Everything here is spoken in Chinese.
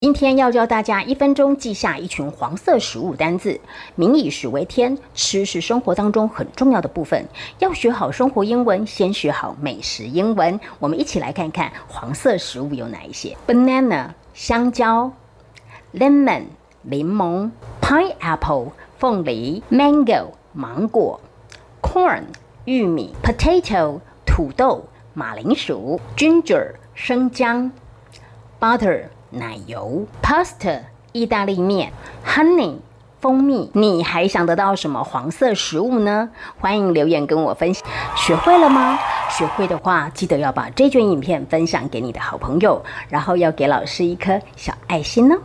今天要教大家一分钟记下一群黄色食物单字。民以食为天，吃是生活当中很重要的部分。要学好生活英文，先学好美食英文。我们一起来看看黄色食物有哪一些：banana 香蕉，lemon 柠檬，pineapple 凤梨，mango 芒果，corn 玉米，potato 土豆，马铃薯，ginger 生姜，butter。奶油、pasta、意大利面、honey、蜂蜜，你还想得到什么黄色食物呢？欢迎留言跟我分享。学会了吗？学会的话，记得要把这卷影片分享给你的好朋友，然后要给老师一颗小爱心呢。